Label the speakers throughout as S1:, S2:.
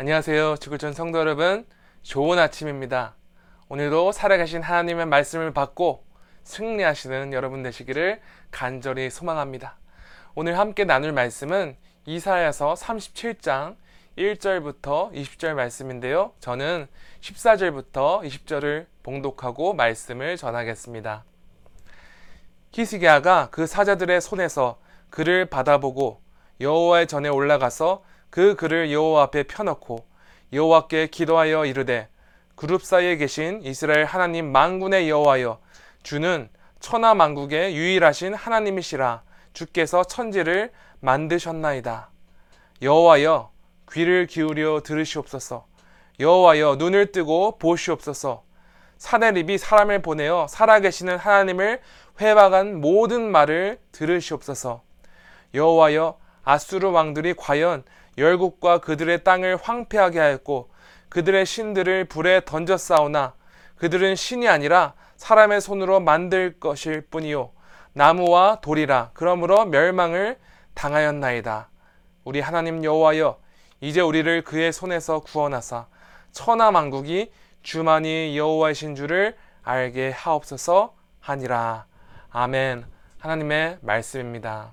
S1: 안녕하세요. 지구촌 성도 여러분. 좋은 아침입니다. 오늘도 살아계신 하나님의 말씀을 받고 승리하시는 여러분 되시기를 간절히 소망합니다. 오늘 함께 나눌 말씀은 이사야서 37장 1절부터 20절 말씀인데요. 저는 14절부터 20절을 봉독하고 말씀을 전하겠습니다. 히스기야가 그 사자들의 손에서 그를 받아보고 여호와의 전에 올라가서 그 글을 여호와 앞에 펴놓고 여호와께 기도하여 이르되 그룹 사이에 계신 이스라엘 하나님 만군의 여호와여 주는 천하 만국의 유일하신 하나님이시라. 주께서 천지를 만드셨나이다. 여호와여 귀를 기울여 들으시옵소서. 여호와여 눈을 뜨고 보시옵소서. 사내립이 사람을 보내어 살아계시는 하나님을 회박한 모든 말을 들으시옵소서. 여호와여 아수르 왕들이 과연 열국과 그들의 땅을 황폐하게 하였고 그들의 신들을 불에 던져 싸우나 그들은 신이 아니라 사람의 손으로 만들 것일 뿐이요 나무와 돌이라 그러므로 멸망을 당하였나이다. 우리 하나님 여호와여 이제 우리를 그의 손에서 구원하사 천하 만국이 주만이 여호와이신 줄을 알게 하옵소서 하니라. 아멘. 하나님의 말씀입니다.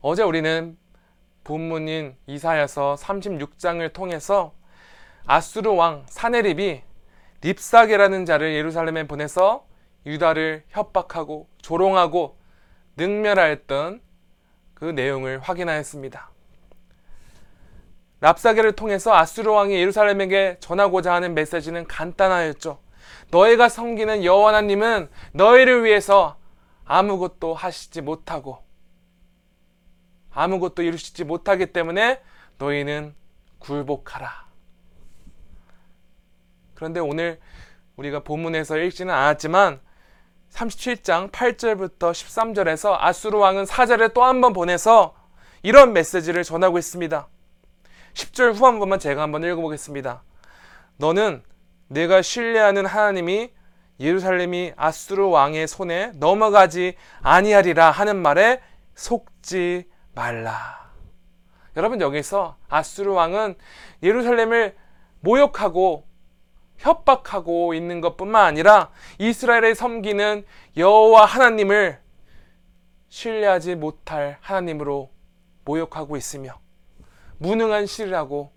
S1: 어제 우리는 본문인 이사야서 36장을 통해서 아수르 왕 사네립이 립사게라는 자를 예루살렘에 보내서 유다를 협박하고 조롱하고 능멸하였던 그 내용을 확인하였습니다. 랍사게를 통해서 아수르 왕이 예루살렘에게 전하고자 하는 메시지는 간단하였죠. 너희가 섬기는 여호와 하나님은 너희를 위해서 아무것도 하시지 못하고 아무것도 이루시지 못하기 때문에 너희는 굴복하라. 그런데 오늘 우리가 본문에서 읽지는 않았지만 37장 8절부터 13절에서 아수르 왕은 사자를 또 한 번 보내서 이런 메시지를 전하고 있습니다. 10절 후반부만 제가 한번 읽어보겠습니다. 너는 내가 신뢰하는 하나님이 예루살렘이 아수르 왕의 손에 넘어가지 아니하리라 하는 말에 속지 말라. 여러분 여기서 아수르 왕은 예루살렘을 모욕하고 협박하고 있는 것뿐만 아니라 이스라엘을 섬기는 여호와 하나님을 신뢰하지 못할 하나님으로 모욕하고 있으며 무능한 신이라고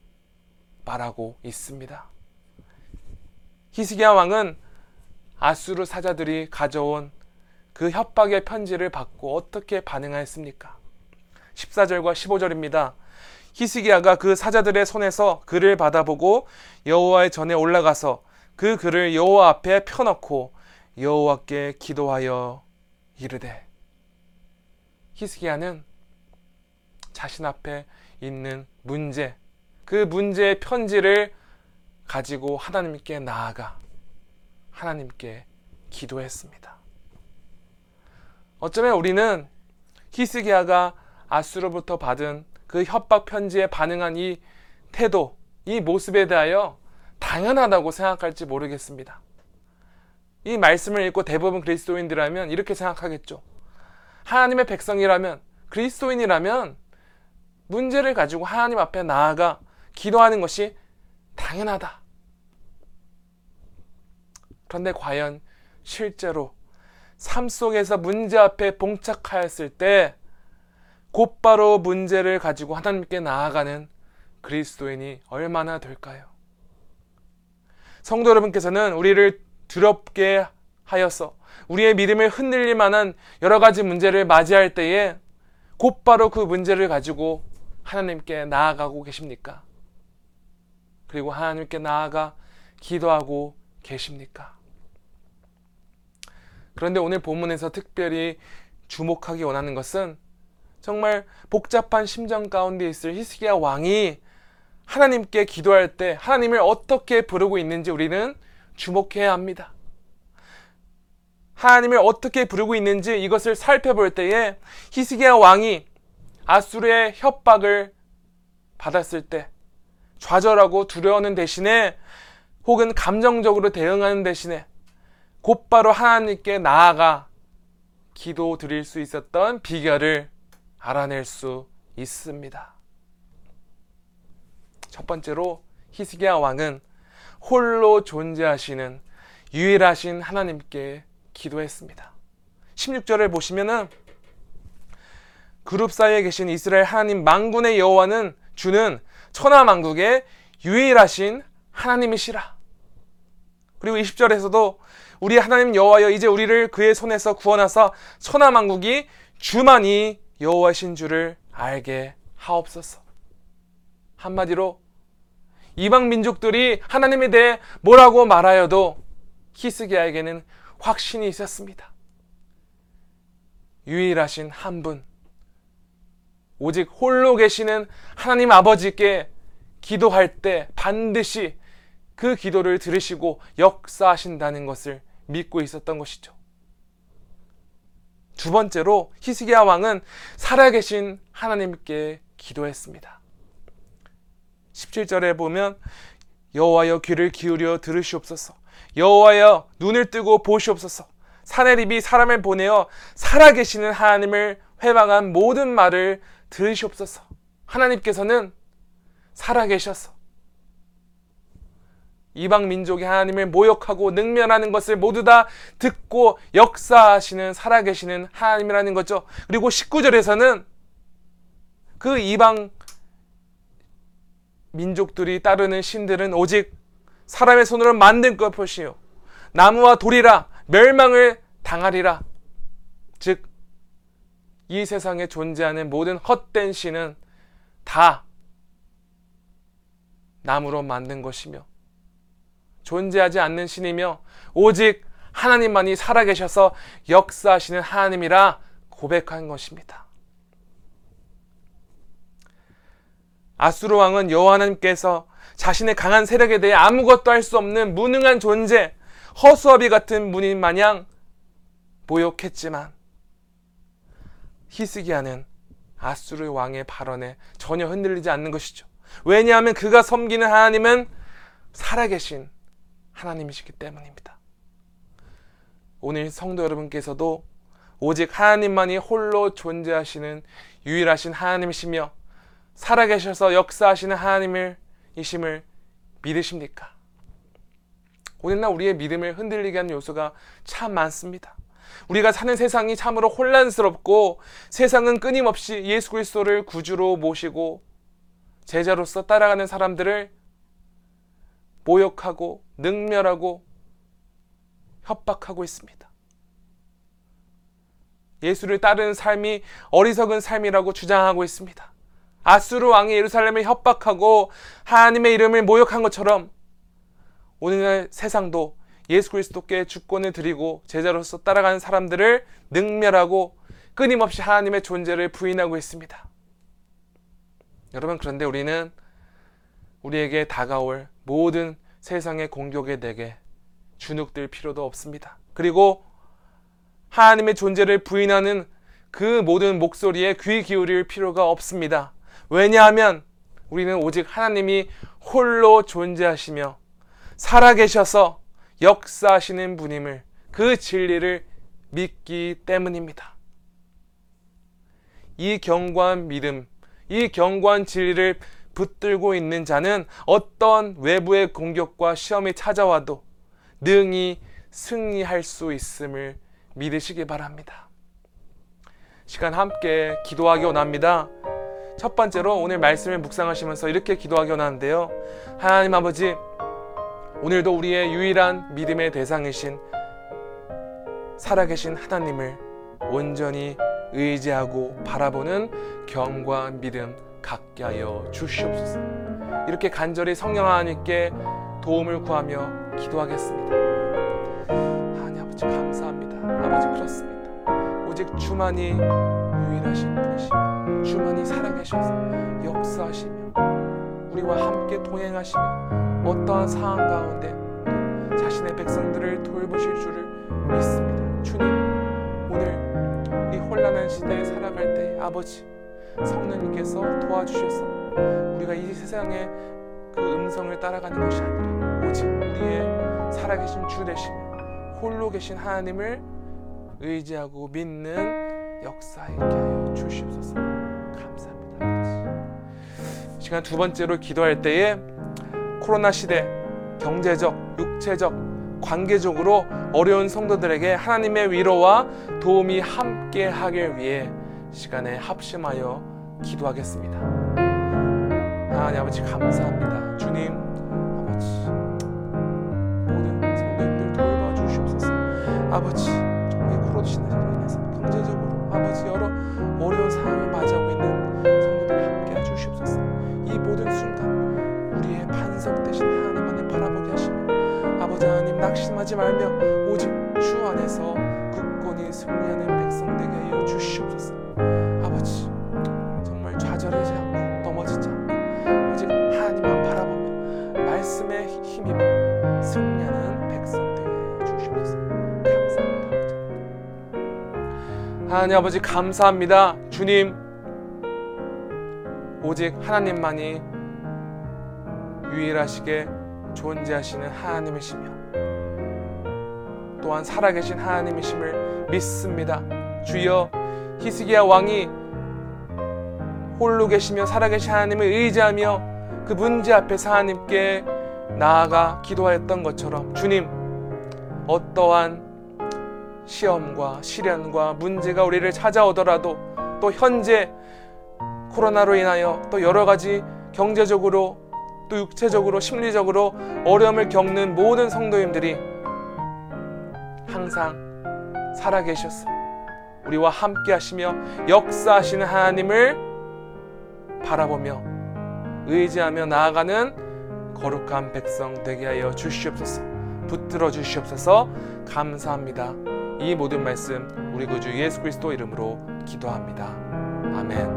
S1: 말하고 있습니다. 히스기야 왕은 아수르 사자들이 가져온 그 협박의 편지를 받고 어떻게 반응하였습니까? 14절과 15절입니다. 히스기야가 그 사자들의 손에서 글을 받아보고 여호와의 전에 올라가서 그 글을 여호와 앞에 펴놓고 여호와께 기도하여 이르되 히스기야는 자신 앞에 있는 문제 그 문제의 편지를 가지고 하나님께 나아가 하나님께 기도했습니다. 어쩌면 우리는 히스기야가 아수로부터 받은 그 협박 편지에 반응한 이 태도, 이 모습에 대하여 당연하다고 생각할지 모르겠습니다. 이 말씀을 읽고 대부분 그리스도인들이라면 이렇게 생각하겠죠. 하나님의 백성이라면, 그리스도인이라면 문제를 가지고 하나님 앞에 나아가 기도하는 것이 당연하다. 그런데 과연 실제로 삶 속에서 문제 앞에 봉착하였을 때 곧바로 문제를 가지고 하나님께 나아가는 그리스도인이 얼마나 될까요? 성도 여러분께서는 우리를 두렵게 하여서 우리의 믿음을 흔들릴 만한 여러 가지 문제를 맞이할 때에 곧바로 그 문제를 가지고 하나님께 나아가고 계십니까? 그리고 하나님께 나아가 기도하고 계십니까? 그런데 오늘 본문에서 특별히 주목하기 원하는 것은 정말 복잡한 심정 가운데 있을 히스기야 왕이 하나님께 기도할 때 하나님을 어떻게 부르고 있는지 우리는 주목해야 합니다. 하나님을 어떻게 부르고 있는지 이것을 살펴볼 때에 히스기야 왕이 아수르의 협박을 받았을 때 좌절하고 두려워하는 대신에 혹은 감정적으로 대응하는 대신에 곧바로 하나님께 나아가 기도 드릴 수 있었던 비결을 알아낼 수 있습니다. 첫 번째로 히스기야 왕은 홀로 존재하시는 유일하신 하나님께 기도했습니다. 16절을 보시면은 그룹 사이에 계신 이스라엘 하나님 망군의 여호와는 주는 천하 만국의 유일하신 하나님이시라. 그리고 20절에서도 우리 하나님 여호와여 이제 우리를 그의 손에서 구원하사 천하 만국이 주만이 여호와신 줄을 알게 하옵소서. 한마디로 이방 민족들이 하나님에 대해 뭐라고 말하여도 히스기야에게는 확신이 있었습니다. 유일하신 한 분, 오직 홀로 계시는 하나님 아버지께 기도할 때 반드시 그 기도를 들으시고 역사하신다는 것을 믿고 있었던 것이죠. 두 번째로 히스기야 왕은 살아계신 하나님께 기도했습니다. 17절에 보면 여호와여 귀를 기울여 들으시옵소서. 여호와여 눈을 뜨고 보시옵소서. 사내립이 사람을 보내어 살아계시는 하나님을 회방한 모든 말을 들으시옵소서. 하나님께서는 살아계셔서 이방 민족이 하나님을 모욕하고 능멸하는 것을 모두 다 듣고 역사하시는 살아계시는 하나님이라는 거죠. 그리고 19절에서는 그 이방 민족들이 따르는 신들은 오직 사람의 손으로 만든 것이요 나무와 돌이라 멸망을 당하리라. 즉 이 세상에 존재하는 모든 헛된 신은 다 나무로 만든 것이며 존재하지 않는 신이며 오직 하나님만이 살아계셔서 역사하시는 하나님이라 고백한 것입니다. 아수르 왕은 여호와 하나님께서 자신의 강한 세력에 대해 아무것도 할 수 없는 무능한 존재, 허수아비 같은 문인 마냥 모욕했지만 히스기야는 아수르 왕의 발언에 전혀 흔들리지 않는 것이죠. 왜냐하면 그가 섬기는 하나님은 살아계신 하나님이시기 때문입니다. 오늘 성도 여러분께서도 오직 하나님만이 홀로 존재하시는 유일하신 하나님이시며 살아계셔서 역사하시는 하나님을 이심을 믿으십니까? 오늘날 우리의 믿음을 흔들리게 하는 요소가 참 많습니다. 우리가 사는 세상이 참으로 혼란스럽고 세상은 끊임없이 예수 그리스도를 구주로 모시고 제자로서 따라가는 사람들을 모욕하고 능멸하고 협박하고 있습니다. 예수를 따르는 삶이 어리석은 삶이라고 주장하고 있습니다. 아수르 왕이 예루살렘을 협박하고 하나님의 이름을 모욕한 것처럼 오늘날 세상도 예수 그리스도께 주권을 드리고 제자로서 따라가는 사람들을 능멸하고 끊임없이 하나님의 존재를 부인하고 있습니다. 여러분 그런데 우리는 우리에게 다가올 모든 세상의 공격에 대게 주눅들 필요도 없습니다. 그리고 하나님의 존재를 부인하는 그 모든 목소리에 귀 기울일 필요가 없습니다. 왜냐하면 우리는 오직 하나님이 홀로 존재하시며 살아계셔서 역사하시는 분임을 그 진리를 믿기 때문입니다. 이 견고한 믿음, 이 견고한 진리를 붙들고 있는 자는 어떤 외부의 공격과 시험이 찾아와도 능히 승리할 수 있음을 믿으시기 바랍니다. 시간 함께 기도하기 원합니다. 첫 번째로 오늘 말씀을 묵상하시면서 이렇게 기도하기 원하는데요. 하나님 아버지, 오늘도 우리의 유일한 믿음의 대상이신 살아계신 하나님을 온전히 의지하고 바라보는 경과 믿음 갖게 하여 주시옵소서. 이렇게 간절히 성령 하나님께 도움을 구하며 기도하겠습니다. 하나님 아버지 감사합니다. 아버지 그렇습니다. 오직 주만이 유일하신 분이시며 주만이 살아계셔서 역사하시며 우리와 함께 동행하시며 어떠한 상황 가운데 자신의 백성들을 돌보실 줄을 믿습니다. 주님 오늘 이 혼란한 시대에 살아갈 때 아버지 성령님께서 도와주셔서 우리가 이 세상의 그 음성을 따라가는 것이 아니라 오직 우리의 살아계신 주 되시며 홀로 계신 하나님을 의지하고 믿는 역사 있게 하여 주시옵소서 감사합니다. 시간 두 번째로 기도할 때에 코로나 시대 경제적, 육체적, 관계적으로 어려운 성도들에게 하나님의 위로와 도움이 함께 하길 위해 시간에 합심하여 기도하겠습니다. 하나님 아버지 감사합니다. 주님 아버지 모든 성도님들 돌봐 주시옵소서. 아버지 정말 코로나 시대로 인해서 경제적으로 아버지 여러 어려운 상황을 맞이하고 있는 성도들 함께 해 주시옵소서. 이 모든 순간 우리의 반석 대신 하나님만을 바라보게 하시며 아버지 하나님 낙심하지 말며 오직 주 안에서 굳건히 승리하는 백성 되게 하여 주시옵소서. 하나님 아버지 감사합니다. 주님 오직 하나님만이 유일하시게 존재하시는 하나님이시며 또한 살아계신 하나님이심을 믿습니다. 주여 히스기야 왕이 홀로 계시며 살아계신 하나님을 의지하며 그 문제 앞에서 하나님께 나아가 기도하였던 것처럼 주님 어떠한 시험과 시련과 문제가 우리를 찾아오더라도 또 현재 코로나로 인하여 또 여러 가지 경제적으로 또 육체적으로 심리적으로 어려움을 겪는 모든 성도님들이 항상 살아계셔서 우리와 함께 하시며 역사하시는 하나님을 바라보며 의지하며 나아가는 거룩한 백성 되게 하여 주시옵소서 붙들어 주시옵소서. 감사합니다 이 모든 말씀 우리 구주 예수 그리스도 이름으로 기도합니다. 아멘